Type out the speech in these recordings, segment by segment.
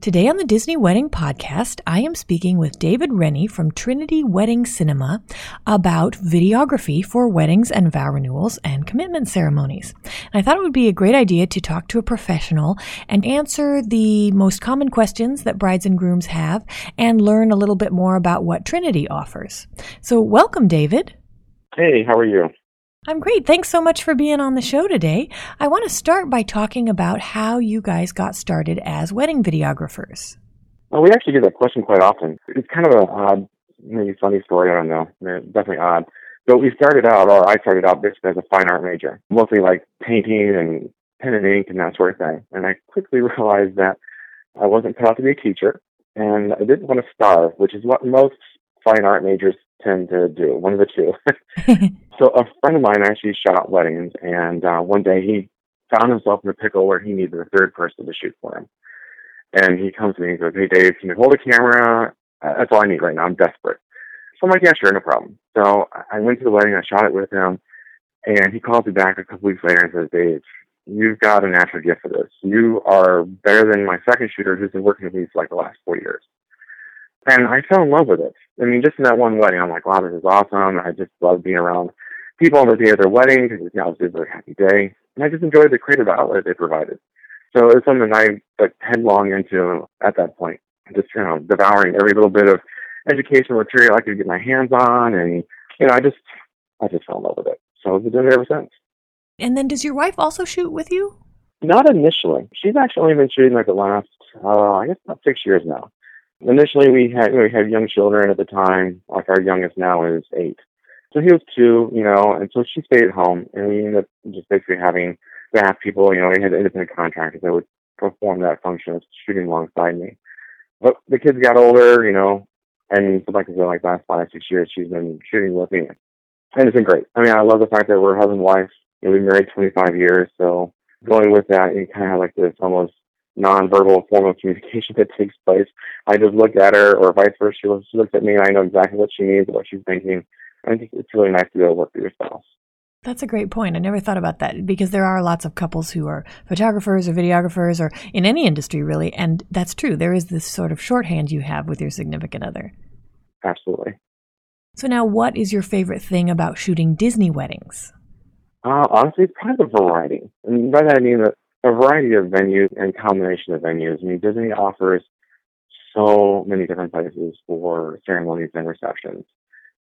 Today on the Disney Wedding Podcast, I am speaking with David Rennie from Trinity Wedding Cinema about videography for weddings and vow renewals and commitment ceremonies. And I thought it would be a great idea to talk to a professional and answer the most common questions that brides and grooms have and learn a little bit more about what Trinity offers. So, welcome, David. Hey, how are you? I'm great. Thanks so much for being on the show today. I want to start by talking about how you guys got started as wedding videographers. Well, we actually get that question quite often. It's kind of an odd, maybe funny story. I don't know. Definitely odd. But we started out, or I started out basically as a fine art major, mostly like painting and pen and ink and that sort of thing. And I quickly realized that I wasn't cut out to be a teacher, and I didn't want to starve, which is what most fine art majors tend to do, one of the two. so a friend of mine actually shot weddings, and uh, one day he found himself in a pickle where he needed a third person to shoot for him. And he comes to me and goes, "Hey Dave, can you hold a camera? Uh, that's all I need right now. I'm desperate." So I'm like, "Yeah, sure, no problem." So I went to the wedding, I shot it with him, and he calls me back a couple weeks later and says, "Dave, you've got a natural gift for this. You are better than my second shooter who's been working with me for like the last four years." And I fell in love with it. I mean, just in that one wedding, I'm like, wow, this is awesome. I just love being around people on the day of their wedding because it's obviously a very happy day. And I just enjoyed the creative outlet they provided. So it was something I like headlong into at that point, just you know devouring every little bit of educational material I could get my hands on, and you know I just I just fell in love with it. So I've been doing it ever since. And then, does your wife also shoot with you? Not initially. She's actually only been shooting like the last, uh, I guess, about six years now. Initially, we had we had young children at the time. Like our youngest now is eight, so he was two, you know, and so she stayed at home, and we ended up just basically having staff people. You know, we had independent contractors that would perform that function of shooting alongside me. But the kids got older, you know, and like said, like the last five six years, she's been shooting with me, and it's been great. I mean, I love the fact that we're husband and wife. You know, we've been married 25 years, so going with that, you kind of have like this almost nonverbal form of communication that takes place. I just look at her, or vice versa. She looks, she looks at me, and I know exactly what she means, what she's thinking. I think it's really nice to be able to work with your spouse. That's a great point. I never thought about that because there are lots of couples who are photographers or videographers or in any industry, really. And that's true. There is this sort of shorthand you have with your significant other. Absolutely. So, now what is your favorite thing about shooting Disney weddings? Uh, honestly, it's probably the variety. And by that I mean that a variety of venues and combination of venues. I mean, Disney offers so many different places for ceremonies and receptions.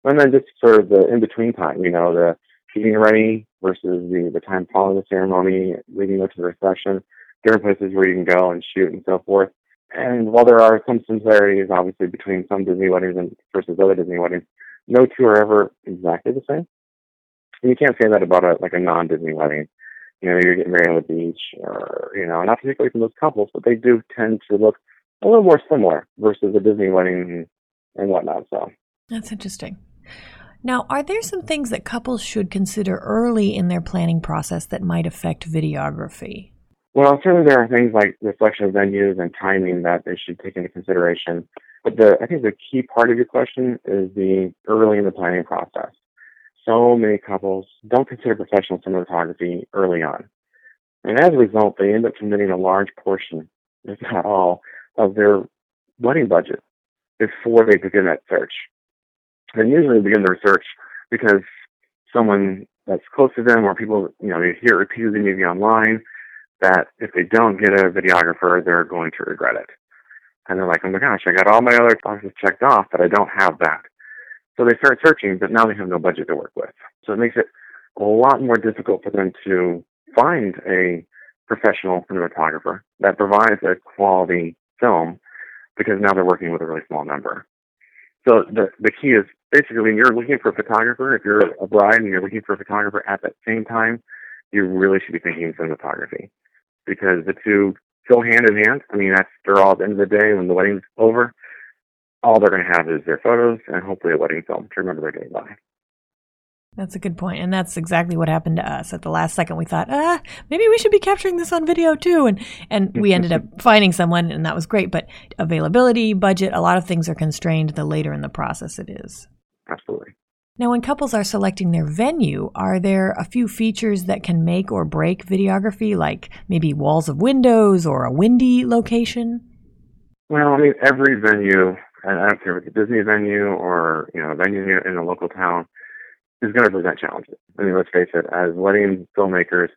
And then just sort of the in between time, you know, the getting ready versus the, the time following the ceremony, leading up to the reception, different places where you can go and shoot and so forth. And while there are some similarities, obviously, between some Disney weddings and versus other Disney weddings, no two are ever exactly the same. And you can't say that about a like a non-Disney wedding you know, you're getting married on the beach, or you know, not particularly from those couples, but they do tend to look a little more similar versus a Disney wedding and whatnot. So that's interesting. Now, are there some things that couples should consider early in their planning process that might affect videography? Well, certainly there are things like selection of venues and timing that they should take into consideration. But the, I think the key part of your question is the early in the planning process so many couples don't consider professional cinematography early on. And as a result, they end up committing a large portion, if not all, of their wedding budget before they begin that search. And usually begin the research because someone that's close to them or people, you know, they hear repeatedly maybe online that if they don't get a videographer, they're going to regret it. And they're like, oh my gosh, I got all my other boxes checked off, but I don't have that. So they start searching, but now they have no budget to work with. So it makes it a lot more difficult for them to find a professional cinematographer that provides a quality film because now they're working with a really small number. So the the key is basically when you're looking for a photographer, if you're a bride and you're looking for a photographer at that same time, you really should be thinking cinematography because the two go hand in hand. I mean, that's they're all at the end of the day when the wedding's over. All they're going to have is their photos and hopefully a wedding film to remember their day by. That's a good point. And that's exactly what happened to us. At the last second we thought, ah, maybe we should be capturing this on video too. And and we ended up finding someone and that was great. But availability, budget, a lot of things are constrained the later in the process it is. Absolutely. Now, when couples are selecting their venue, are there a few features that can make or break videography, like maybe walls of windows or a windy location? Well, I mean, every venue, I don't care if it's a Disney venue or you know a venue in a local town, is going to present challenges. I mean, let's face it, as wedding filmmakers,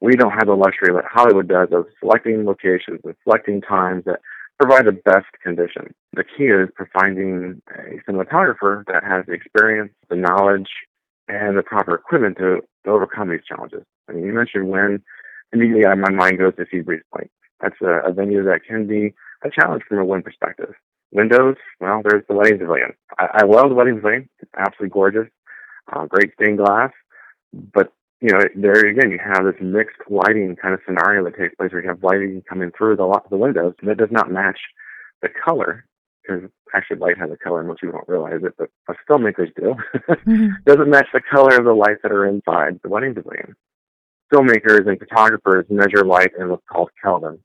we don't have the luxury that Hollywood does of selecting locations and selecting times that provide the best conditions. The key is for finding a cinematographer that has the experience, the knowledge, and the proper equipment to, to overcome these challenges. I mean, you mentioned when immediately uh, my mind goes to Seabreeze Point. That's a, a venue that can be a challenge from a wind perspective. Windows, well, there's the wedding pavilion. I, I love the wedding pavilion. It's absolutely gorgeous uh, great stained glass. But you know, there again, you have this mixed lighting kind of scenario that takes place where you have lighting coming through the the windows, and it does not match the color because actually light has a color, and most people don't realize it, but us filmmakers do. mm-hmm. Doesn't match the color of the lights that are inside the wedding pavilion. Filmmakers and photographers measure light in what's called Kelvin.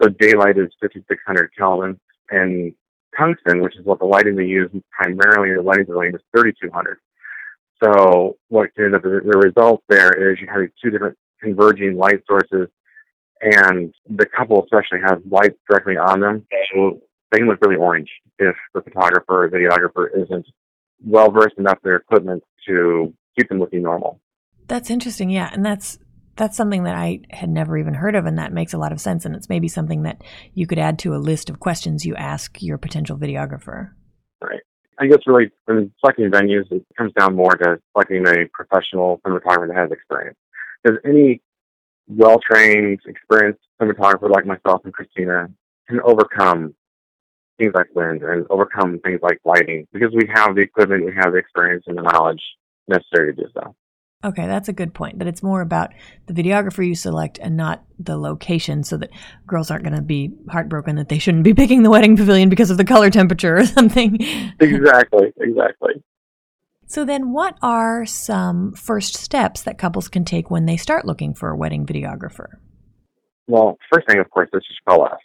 So daylight is 5600 Kelvin, and tungsten, which is what the lighting they use primarily in the lighting pavilion, is 3200. So what the, the result there is you have two different converging light sources, and the couple especially has light directly on them. So they can look really orange if the photographer or videographer isn't well versed enough in their equipment to keep them looking normal. That's interesting, yeah, and that's that's something that I had never even heard of, and that makes a lot of sense. And it's maybe something that you could add to a list of questions you ask your potential videographer. Right. I guess really when selecting venues, it comes down more to selecting a professional cinematographer that has experience. Because any well-trained, experienced cinematographer like myself and Christina can overcome things like wind and overcome things like lighting because we have the equipment, we have the experience and the knowledge necessary to do so. Okay, that's a good point. That it's more about the videographer you select and not the location, so that girls aren't going to be heartbroken that they shouldn't be picking the wedding pavilion because of the color temperature or something. Exactly, exactly. So, then what are some first steps that couples can take when they start looking for a wedding videographer? Well, first thing, of course, is just call us.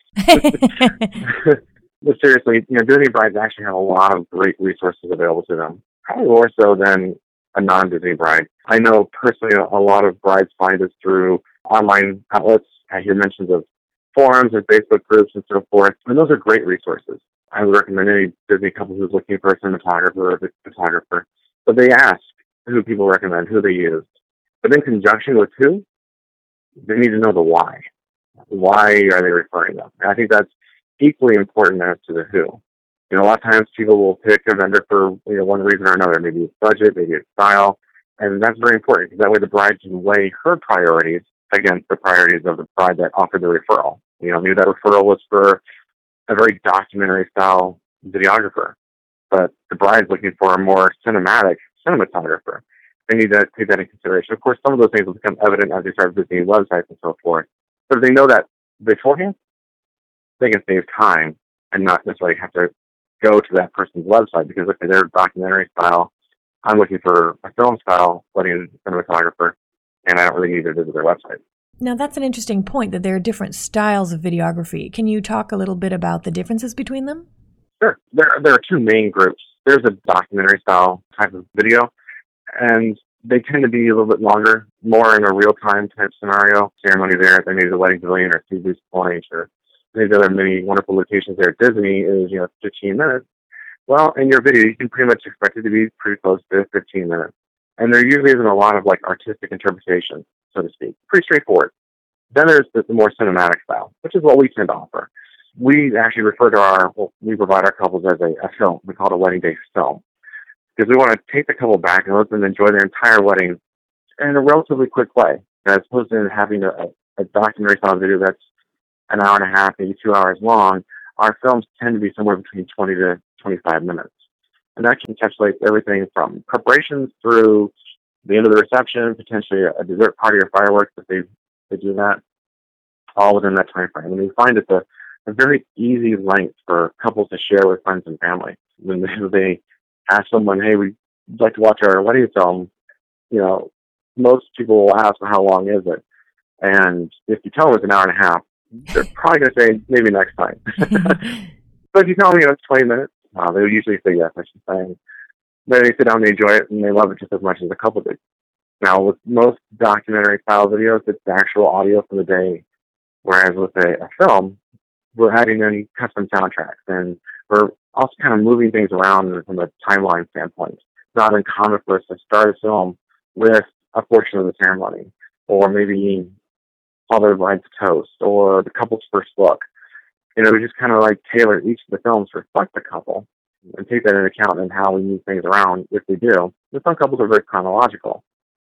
but seriously, you know, Disney brides actually have a lot of great resources available to them, probably more so than a non-Disney bride. I know personally a, lot of brides find us through online outlets. I hear mentions of forums and Facebook groups and so forth, and those are great resources. I would recommend any Disney couple who's looking for a cinematographer or a photographer, but they ask who people recommend, who they use. But in conjunction with who, they need to know the why. Why are they referring them? And I think that's equally important as to the who. You know, a lot of times people will pick a vendor for you know one reason or another. Maybe it's budget, maybe it's style, and that's very important because that way the bride can weigh her priorities against the priorities of the bride that offered the referral. You know, maybe that referral was for a very documentary style videographer, but the bride's looking for a more cinematic cinematographer. They need to take that in consideration. Of course, some of those things will become evident as they start visiting websites and so forth. But if they know that beforehand, they can save time and not necessarily have to go to that person's website because look, they're documentary style. I'm looking for a film style wedding cinematographer, and I don't really need to visit their website. Now, that's an interesting point that there are different styles of videography. Can you talk a little bit about the differences between them? Sure. There, there are two main groups. There's a documentary style type of video, and they tend to be a little bit longer, more in a real time type scenario. Ceremony there at maybe the wedding pavilion or Seabreeze Point or any other many wonderful locations there at Disney is, you know, 15 minutes. Well, in your video, you can pretty much expect it to be pretty close to 15 minutes. And there usually isn't a lot of like artistic interpretation, so to speak. Pretty straightforward. Then there's the, the more cinematic style, which is what we tend to offer. We actually refer to our, well, we provide our couples as a, a film. We call it a wedding day film. Because we want to take the couple back and let them enjoy their entire wedding in a relatively quick way, as opposed to having a, a documentary style video that's an hour and a half, maybe two hours long our films tend to be somewhere between 20 to 25 minutes. And that can encapsulate everything from preparations through the end of the reception, potentially a dessert party or fireworks if they, they do that, all within that time frame. And we find it's a, a very easy length for couples to share with friends and family. When they, they ask someone, hey, we'd like to watch our wedding film, you know, most people will ask, well, how long is it? And if you tell them it's an hour and a half, they're probably going to say maybe next time. but if you tell them you know, it's 20 minutes, uh, they would usually say yes, I should say. Then they sit down, and they enjoy it, and they love it just as much as a couple did. Now, with most documentary style videos, it's the actual audio from the day, whereas with a, a film, we're adding in custom soundtracks, and we're also kind of moving things around from a timeline standpoint. It's not uncommon for us to start a film with a portion of the ceremony, or maybe Father Bride's Toast, or the couple's first look. You know, we just kind of like tailor each of the films to reflect the couple and take that into account in how we move things around if we do. But some couples are very chronological,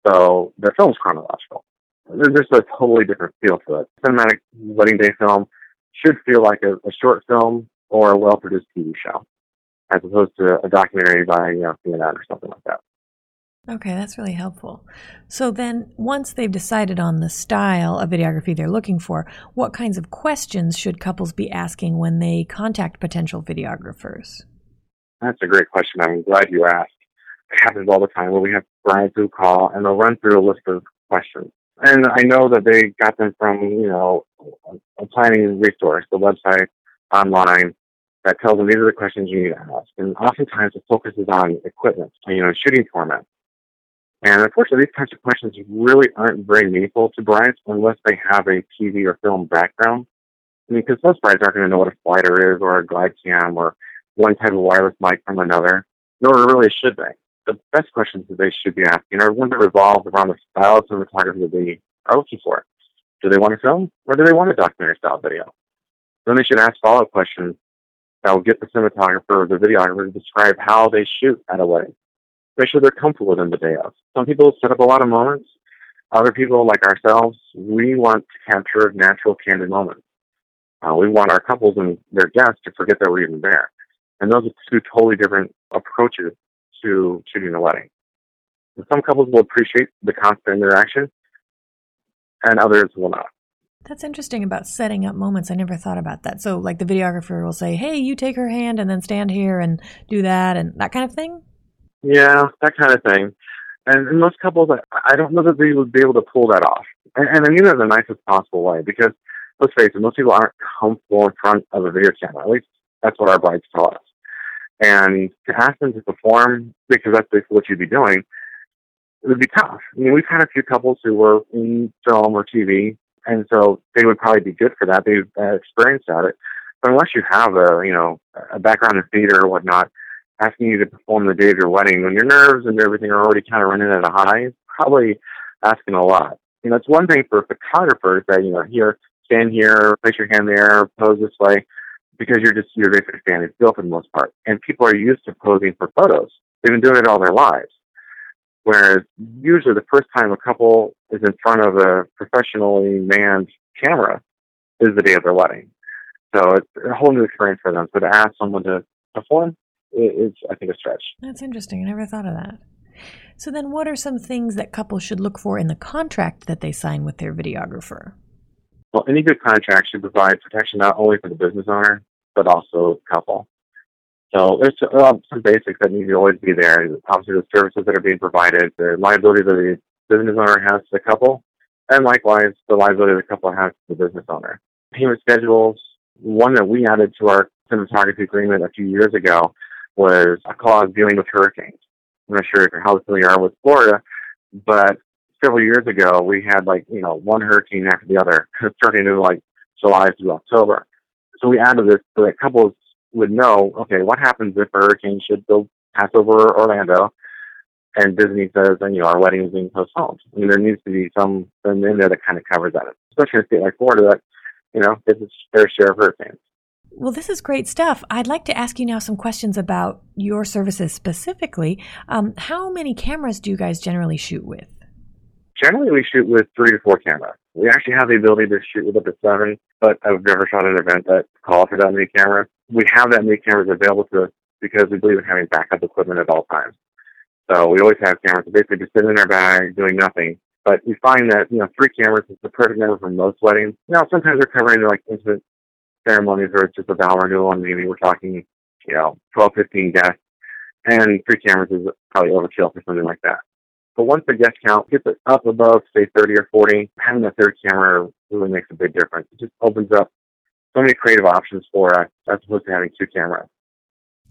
so their film's chronological. There's just a totally different feel to it. Cinematic wedding day film should feel like a, a short film or a well-produced TV show, as opposed to a documentary by you know CNN or something like that. Okay, that's really helpful. So then, once they've decided on the style of videography they're looking for, what kinds of questions should couples be asking when they contact potential videographers? That's a great question. I'm glad you asked. It happens all the time where we have brides who call and they'll run through a list of questions. And I know that they got them from, you know, a planning resource, the website online that tells them these are the questions you need to ask. And oftentimes it focuses on equipment, you know, shooting format. And unfortunately, these types of questions really aren't very meaningful to brides unless they have a TV or film background. I mean, because most brides aren't going to know what a slider is or a glide cam or one type of wireless mic from another, nor really should they. The best questions that they should be asking are ones that revolve around the style of cinematography that they are looking for. Do they want a film or do they want a documentary style video? Then they should ask follow up questions that will get the cinematographer or the videographer to describe how they shoot at a wedding. Make sure they're comfortable within the day of. Some people set up a lot of moments. Other people, like ourselves, we want to capture natural, candid moments. Uh, we want our couples and their guests to forget that we're even there. And those are two totally different approaches to shooting a wedding. And some couples will appreciate the constant interaction, and others will not. That's interesting about setting up moments. I never thought about that. So, like the videographer will say, "Hey, you take her hand and then stand here and do that," and that kind of thing. Yeah, that kind of thing. And, most couples, I, I don't know that they would be able to pull that off. And, I mean that in the nicest possible way because let's face it, most people aren't comfortable in front of a video camera. At least that's what our brides tell us. And to ask them to perform, because that's basically what you'd be doing, it would be tough. I mean, we've had a few couples who were in film or TV, and so they would probably be good for that. They've uh, experienced at it. But unless you have a, you know, a background in theater or whatnot, asking you to perform the day of your wedding when your nerves and everything are already kind of running at a high, is probably asking a lot. You know, it's one thing for photographers that, you know, here, stand here, place your hand there, pose this way because you're just you're basically standing still for the most part. And people are used to posing for photos. They've been doing it all their lives. Whereas usually the first time a couple is in front of a professionally manned camera is the day of their wedding. So it's a whole new experience for them. So to ask someone to perform is, I think, a stretch. That's interesting. I never thought of that. So then, what are some things that couples should look for in the contract that they sign with their videographer? Well, any good contract should provide protection not only for the business owner, but also the couple. So there's some basics that need to always be there. Obviously, the services that are being provided, the liability that the business owner has to the couple, and likewise, the liability the couple has to the business owner. Payment schedules, one that we added to our cinematography agreement a few years ago was a clause dealing with hurricanes. I'm not sure how familiar you are with Florida, but several years ago, we had like, you know, one hurricane after the other, starting in like July through October. So we added this so that couples would know, okay, what happens if a hurricane should go pass over Orlando and Disney says, and you know, our wedding is being postponed. I mean, there needs to be something in there that kind of covers that, especially in a state like Florida that, you know, gets its fair share of hurricanes. Well, this is great stuff. I'd like to ask you now some questions about your services specifically. Um, how many cameras do you guys generally shoot with? Generally, we shoot with three to four cameras. We actually have the ability to shoot with up to seven but I've never shot an event that calls for that many cameras. We have that many cameras available to us because we believe in having backup equipment at all times. So we always have cameras basically just sitting in our bag doing nothing. But we find that, you know, three cameras is the perfect number for most weddings. Now, sometimes we're covering like intimate ceremonies where it's just a vow renewal and maybe we're talking, you know, 12, 15 guests. And three cameras is probably overkill for something like that. But once the guest count gets it up above, say, 30 or 40, having a third camera really makes a big difference. It just opens up so many creative options for us as opposed to having two cameras.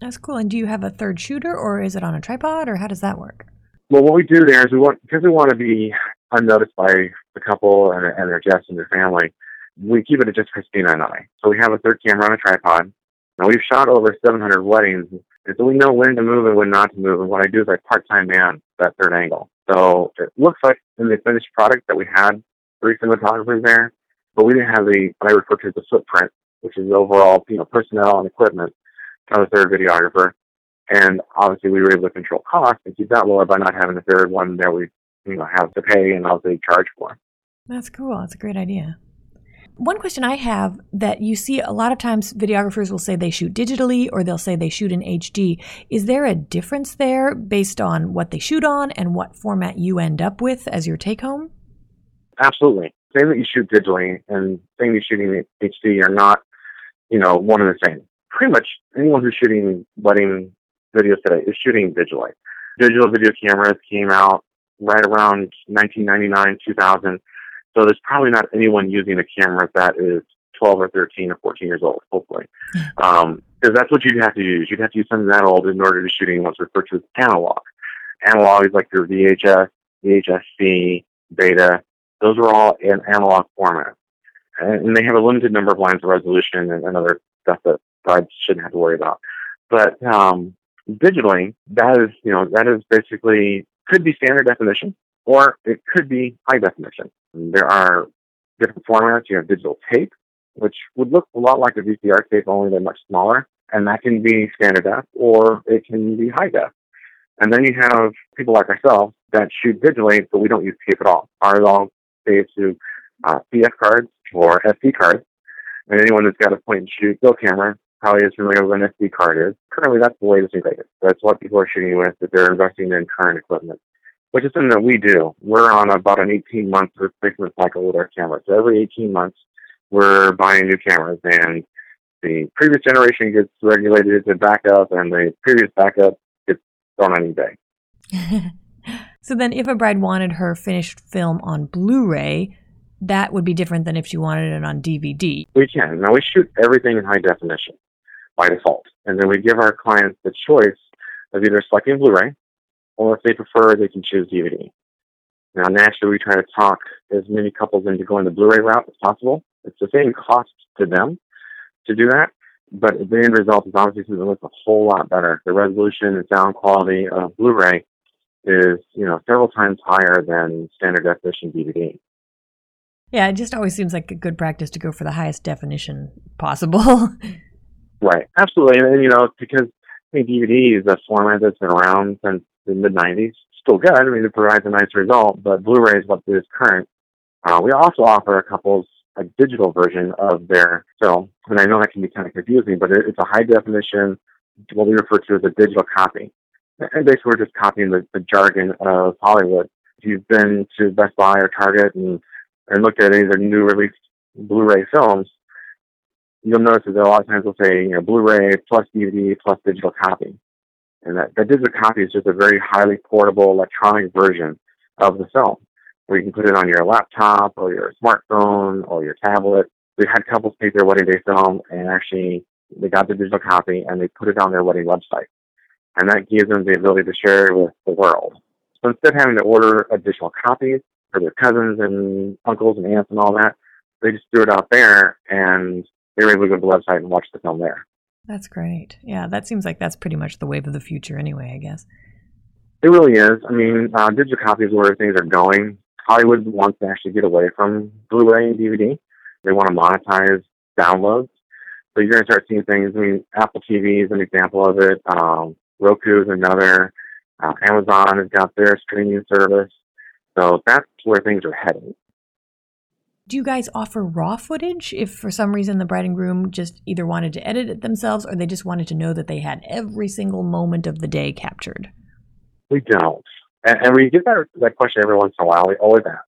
That's cool. And do you have a third shooter or is it on a tripod or how does that work? Well, what we do there is we want, because we want to be unnoticed by the couple and, and their guests and their family, we keep it at just Christina and I. So we have a third camera on a tripod. Now we've shot over 700 weddings, and so we know when to move and when not to move. And what I do is I part-time man that third angle. So it looks like in the finished product that we had three cinematographers there, but we didn't have the what I refer to as the footprint, which is the overall you know personnel and equipment of a third videographer. And obviously, we were able to control costs and keep that lower by not having a third one that we you know have to pay and also charge for. That's cool. That's a great idea. One question I have that you see a lot of times videographers will say they shoot digitally or they'll say they shoot in HD. Is there a difference there based on what they shoot on and what format you end up with as your take home? Absolutely. Saying that you shoot digitally and saying you're shooting in HD are not, you know, one and the same. Pretty much anyone who's shooting wedding videos today is shooting digitally. Digital video cameras came out right around 1999, 2000 so there's probably not anyone using a camera that is 12 or 13 or 14 years old, hopefully. Because um, that's what you'd have to use. You'd have to use something that old in order to shooting what's referred to as analog. Analog is like your VHS, VHS-C, beta. Those are all in analog format. And they have a limited number of lines of resolution and, and other stuff that brides shouldn't have to worry about. But um, digitally, that is, you know, that is basically, could be standard definition or it could be high definition. There are different formats. You have digital tape, which would look a lot like a VCR tape, only they're much smaller, and that can be standard def or it can be high def. And then you have people like ourselves that shoot digitally, but we don't use tape at all. Ours all saves to uh, CF cards or SD cards. And anyone that's got a point and shoot still camera probably is familiar with an SD card is. Currently, that's the latest and greatest. That's what people are shooting with if they're investing in current equipment which is something that we do. We're on about an 18 month replacement cycle with our cameras. So every 18 months, we're buying new cameras, and the previous generation gets regulated to backup, and the previous backup gets thrown on eBay. so then, if a bride wanted her finished film on Blu-ray, that would be different than if she wanted it on DVD. We can. Now we shoot everything in high definition by default, and then we give our clients the choice of either selecting Blu-ray or if they prefer, they can choose DVD. Now, naturally, we try to talk as many couples into going the Blu-ray route as possible. It's the same cost to them to do that, but the end result is obviously something that looks a whole lot better. The resolution and sound quality of Blu-ray is, you know, several times higher than standard definition DVD. Yeah, it just always seems like a good practice to go for the highest definition possible. right, absolutely, and, and you know, because I mean, DVD is a format that's been around since the mid 90s. Still good. I mean, it provides a nice result, but Blu-ray is what is current. Uh, we also offer a couple's a digital version of their film, and I know that can be kind of confusing, but it, it's a high definition, what we refer to as a digital copy. And basically, we're just copying the, the jargon of Hollywood. If you've been to Best Buy or Target and, and looked at any of their new released Blu-ray films, you'll notice that a lot of times they'll say, you know, Blu-ray plus DVD plus digital copy. And that, that digital copy is just a very highly portable electronic version of the film, where you can put it on your laptop or your smartphone or your tablet. We had couples take their wedding day film and actually they got the digital copy and they put it on their wedding website. And that gives them the ability to share it with the world. So instead of having to order additional copies for their cousins and uncles and aunts and all that, they just threw it out there and they were able to go to the website and watch the film there. That's great. Yeah, that seems like that's pretty much the wave of the future anyway, I guess. It really is. I mean, uh, digital copies where things are going. Hollywood wants to actually get away from Blu-ray and DVD. They want to monetize downloads. So you're going to start seeing things. I mean, Apple TV is an example of it. Um, Roku is another. Uh, Amazon has got their streaming service. So that's where things are heading. Do you guys offer raw footage if for some reason the bride and groom just either wanted to edit it themselves or they just wanted to know that they had every single moment of the day captured? We don't. And, and we get that, that question every once in a while. We always ask.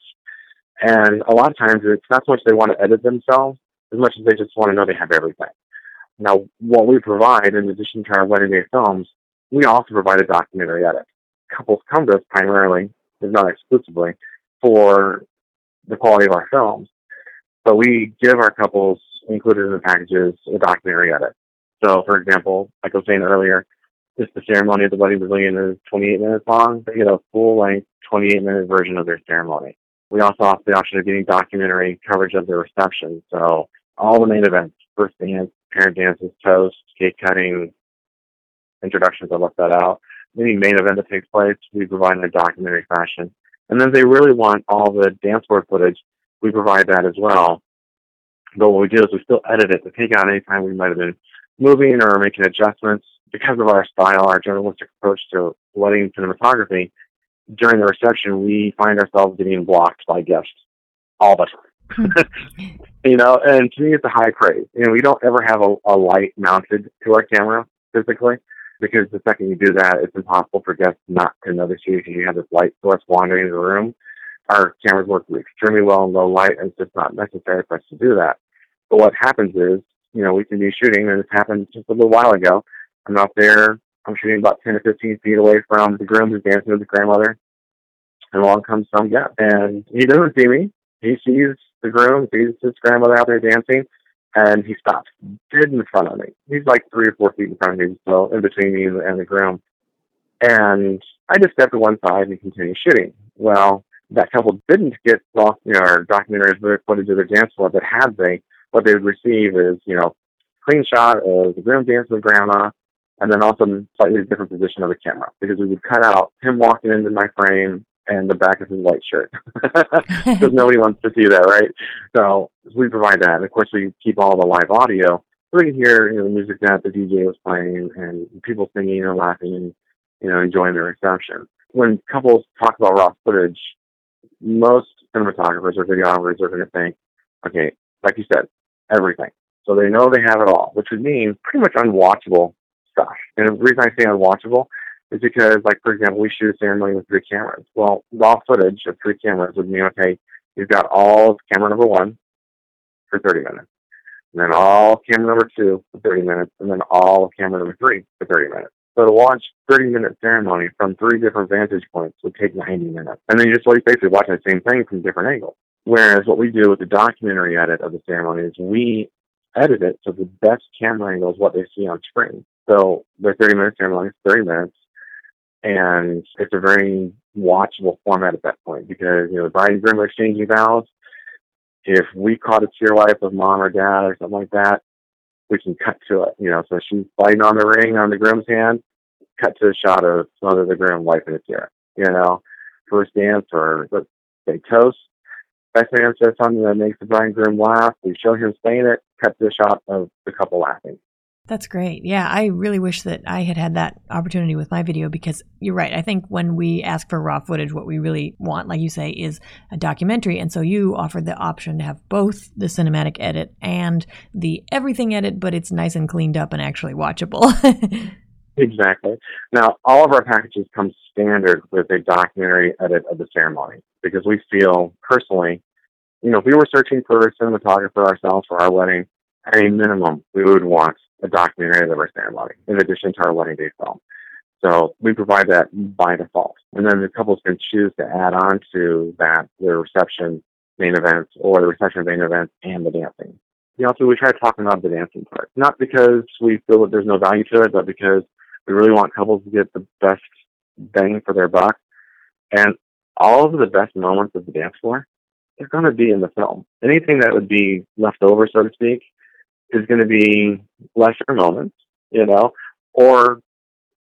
And a lot of times it's not so much they want to edit themselves as much as they just want to know they have everything. Now, what we provide, in addition to our wedding day films, we also provide a documentary edit. Couples come to us primarily, if not exclusively, for the quality of our films. But we give our couples included in the packages a documentary edit. So, for example, like I was saying earlier, just the ceremony at the wedding pavilion is 28 minutes long. They get a full length 28 minute version of their ceremony. We also offer the option of getting documentary coverage of the reception. So all the main events, first dance, parent dances, toast, cake cutting, introductions, I left that out. Any main event that takes place, we provide in a documentary fashion. And then they really want all the dance floor footage, we provide that as well. But what we do is we still edit it to take out any time we might have been moving or making adjustments. Because of our style, our journalistic approach to wedding cinematography, during the reception, we find ourselves getting blocked by guests all the time. Hmm. you know, and to me, it's a high praise. You know, we don't ever have a, a light mounted to our camera physically because the second you do that, it's impossible for guests not to notice you because you have this light source wandering in the room. Our cameras work extremely well in low light, and it's just not necessary for us to do that. But what happens is, you know, we can be shooting, and this happened just a little while ago. I'm out there, I'm shooting about 10 to 15 feet away from the groom who's dancing with the grandmother, and along comes some guest, and he doesn't see me. He sees the groom, sees his grandmother out there dancing, and he stops dead in front of me. He's like three or four feet in front of me, so in between me and the groom. And I just stepped to one side and continued shooting. Well, that couple didn't get off, you know, our documentary footage of their dance floor, but had they, what they would receive is, you know, clean shot of the groom dancing with grandma, and then also slightly different position of the camera because we would cut out him walking into my frame and the back of his white shirt because nobody wants to see that, right? So we provide that. And of course, we keep all the live audio so we can hear you know, the music that the DJ was playing and people singing and laughing and you know enjoying the reception. When couples talk about raw footage, most cinematographers or videographers are going to think, okay, like you said, everything. So they know they have it all, which would mean pretty much unwatchable stuff. And the reason I say unwatchable is because, like, for example, we shoot a ceremony with three cameras. Well, raw footage of three cameras would mean, okay, you've got all of camera number one for 30 minutes, and then all camera number two for 30 minutes, and then all of camera number three for 30 minutes. So to watch 30 minute ceremony from three different vantage points would take 90 minutes. And then you just basically watching the same thing from different angles. Whereas what we do with the documentary edit of the ceremony is we edit it so the best camera angle is what they see on screen. So the 30 minute ceremony is 30 minutes and it's a very watchable format at that point because you know the bride and groom are exchanging vows. If we caught a tear wipe of mom or dad or something like that, we can cut to it. You know, so she's biting on the ring on the groom's hand, cut to a shot of mother the groom wiping a tear. You know, first dance or let's say toast. Best man says something that makes the bride and groom laugh. We show him saying it, cut to a shot of the couple laughing. That's great. Yeah, I really wish that I had had that opportunity with my video because you're right. I think when we ask for raw footage, what we really want, like you say, is a documentary. And so you offered the option to have both the cinematic edit and the everything edit, but it's nice and cleaned up and actually watchable. exactly. Now, all of our packages come standard with a documentary edit of the ceremony because we feel personally, you know, if we were searching for a cinematographer ourselves for our wedding, at a minimum, we would want a documentary of our ceremony in addition to our wedding day film. So we provide that by default. And then the couples can choose to add on to that the reception main events or the reception main events and the dancing. You know, so we try talking about the dancing part. Not because we feel that there's no value to it, but because we really want couples to get the best bang for their buck. And all of the best moments of the dance floor, they're going to be in the film. Anything that would be left over, so to speak, is going to be lesser moments, you know, or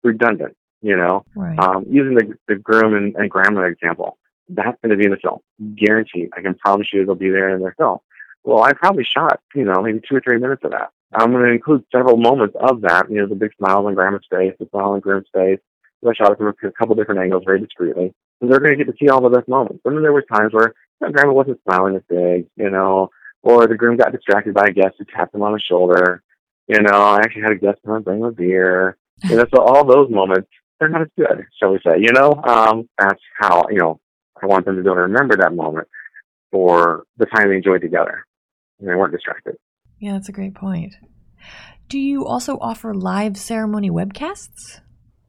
redundant, you know. Right. Um, using the, the groom and, and grandma example, that's going to be in the film. Guaranteed. I can promise you it'll be there in their film. Well, I probably shot, you know, maybe two or three minutes of that. I'm going to include several moments of that, you know, the big smile on grandma's face, the smile on groom's face. I shot it from a couple different angles very discreetly. So they're going to get to see all the best moments. And then there were times where grandma wasn't smiling as big, you know, or the groom got distracted by a guest who tapped him on the shoulder. You know, I actually had a guest come and bring a beer. You know, so all those moments, they're not as good, shall we say. You know, um, that's how, you know, I want them to be able to remember that moment for the time they enjoyed together and they weren't distracted. Yeah, that's a great point. Do you also offer live ceremony webcasts?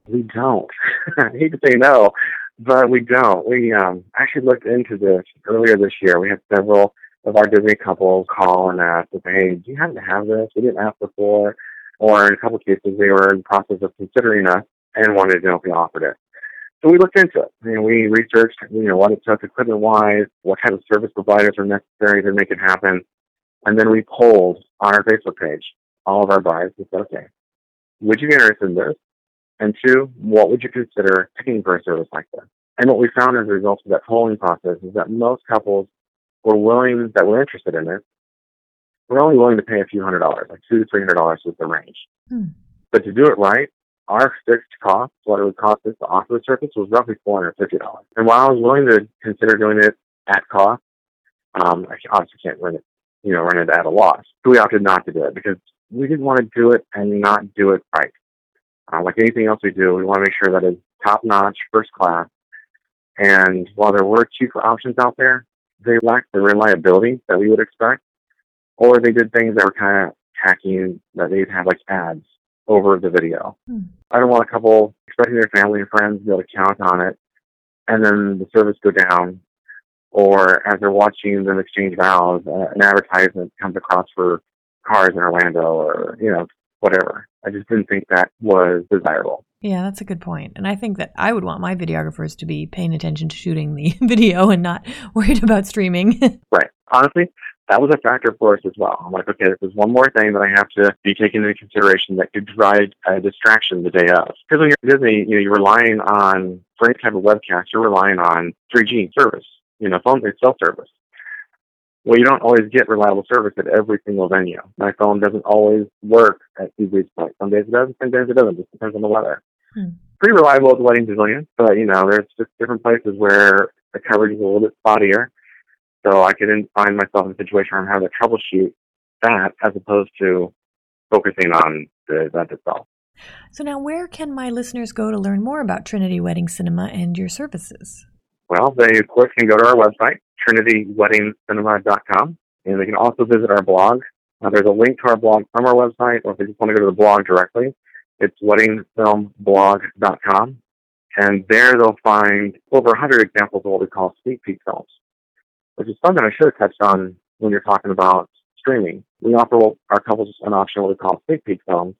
We don't. I hate to say no, but we don't. We um, actually looked into this earlier this year. We had several of our Disney couples call and ask, hey, do you happen to have this? We didn't ask before. Or in a couple cases, they were in the process of considering us and wanted to know if we offered it. So we looked into it. and we researched, you know, what it took equipment-wise, what kind of service providers are necessary to make it happen. And then we polled on our Facebook page all of our brides and said, okay, would you be interested in this? And two, what would you consider paying for a service like this? And what we found as a result of that polling process is that most couples were willing, that were interested in it, were only willing to pay a few hundred dollars, like two to three hundred dollars was the range. Hmm. But to do it right, our fixed cost, what it would cost us to offer the service, was roughly four hundred fifty dollars. And while I was willing to consider doing it at cost, um, I obviously can't run it, you know, run it at a loss. So we opted not to do it because we didn't want to do it and not do it right. Uh, like anything else we do, we want to make sure that it's top notch, first class. And while there were cheaper options out there, they lacked the reliability that we would expect, or they did things that were kind of tacky that they'd have like ads over the video. Hmm. I don't want a couple expecting their family and friends to be able to count on it, and then the service go down, or as they're watching them exchange vows, uh, an advertisement comes across for cars in Orlando, or you know whatever. I just didn't think that was desirable. Yeah, that's a good point. And I think that I would want my videographers to be paying attention to shooting the video and not worried about streaming. right. Honestly, that was a factor for us as well. I'm like, okay, this is one more thing that I have to be taken into consideration that could provide a distraction the day of. Because when you're at Disney, you know, you're relying on, for any type of webcast, you're relying on 3G service, you know, phone-based cell service. Well, you don't always get reliable service at every single venue. My phone doesn't always work at Seabreeze Point. Some days it does, some days it doesn't. It just depends on the weather. Hmm. Pretty reliable at the Wedding Pavilion, but you know, there's just different places where the coverage is a little bit spottier. So I couldn't find myself in a situation where I'm having to troubleshoot that as opposed to focusing on the event itself. So now, where can my listeners go to learn more about Trinity Wedding Cinema and your services? Well, they of course can go to our website, trinityweddingcinema.com. And they can also visit our blog. Uh, there's a link to our blog from our website, or if they just want to go to the blog directly, it's weddingfilmblog.com. And there they'll find over 100 examples of what we call sneak peek films, which is something I should have touched on when you're talking about streaming. We offer our couples an option what we call sneak peek films.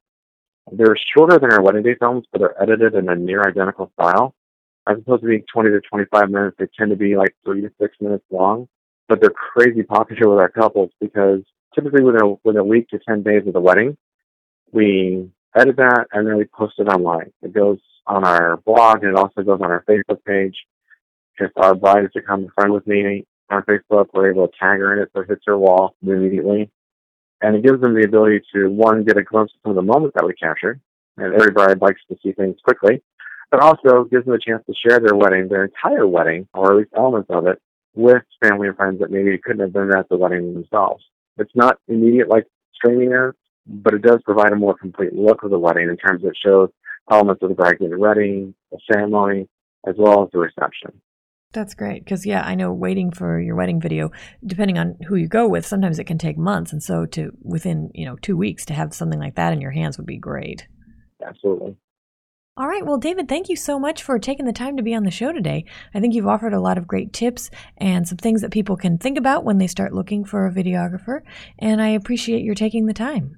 They're shorter than our wedding day films, but they're edited in a near identical style as opposed to being 20 to 25 minutes, they tend to be like three to six minutes long. But they're crazy popular with our couples because typically within a, within a week to 10 days of the wedding, we edit that and then we post it online. It goes on our blog and it also goes on our Facebook page. If our bride is to come friend with me on Facebook, we're able to tag her in it so it hits her wall immediately. And it gives them the ability to, one, get a glimpse of some of the moments that we captured. And every bride likes to see things quickly but also gives them a chance to share their wedding, their entire wedding, or at least elements of it, with family and friends that maybe couldn't have been at the wedding themselves. It's not immediate like streaming is, but it does provide a more complete look of the wedding in terms of it shows elements of the bride getting ready, the ceremony, as well as the reception. That's great because yeah, I know waiting for your wedding video, depending on who you go with, sometimes it can take months, and so to within you know two weeks to have something like that in your hands would be great. Absolutely. All right. Well, David, thank you so much for taking the time to be on the show today. I think you've offered a lot of great tips and some things that people can think about when they start looking for a videographer. And I appreciate your taking the time.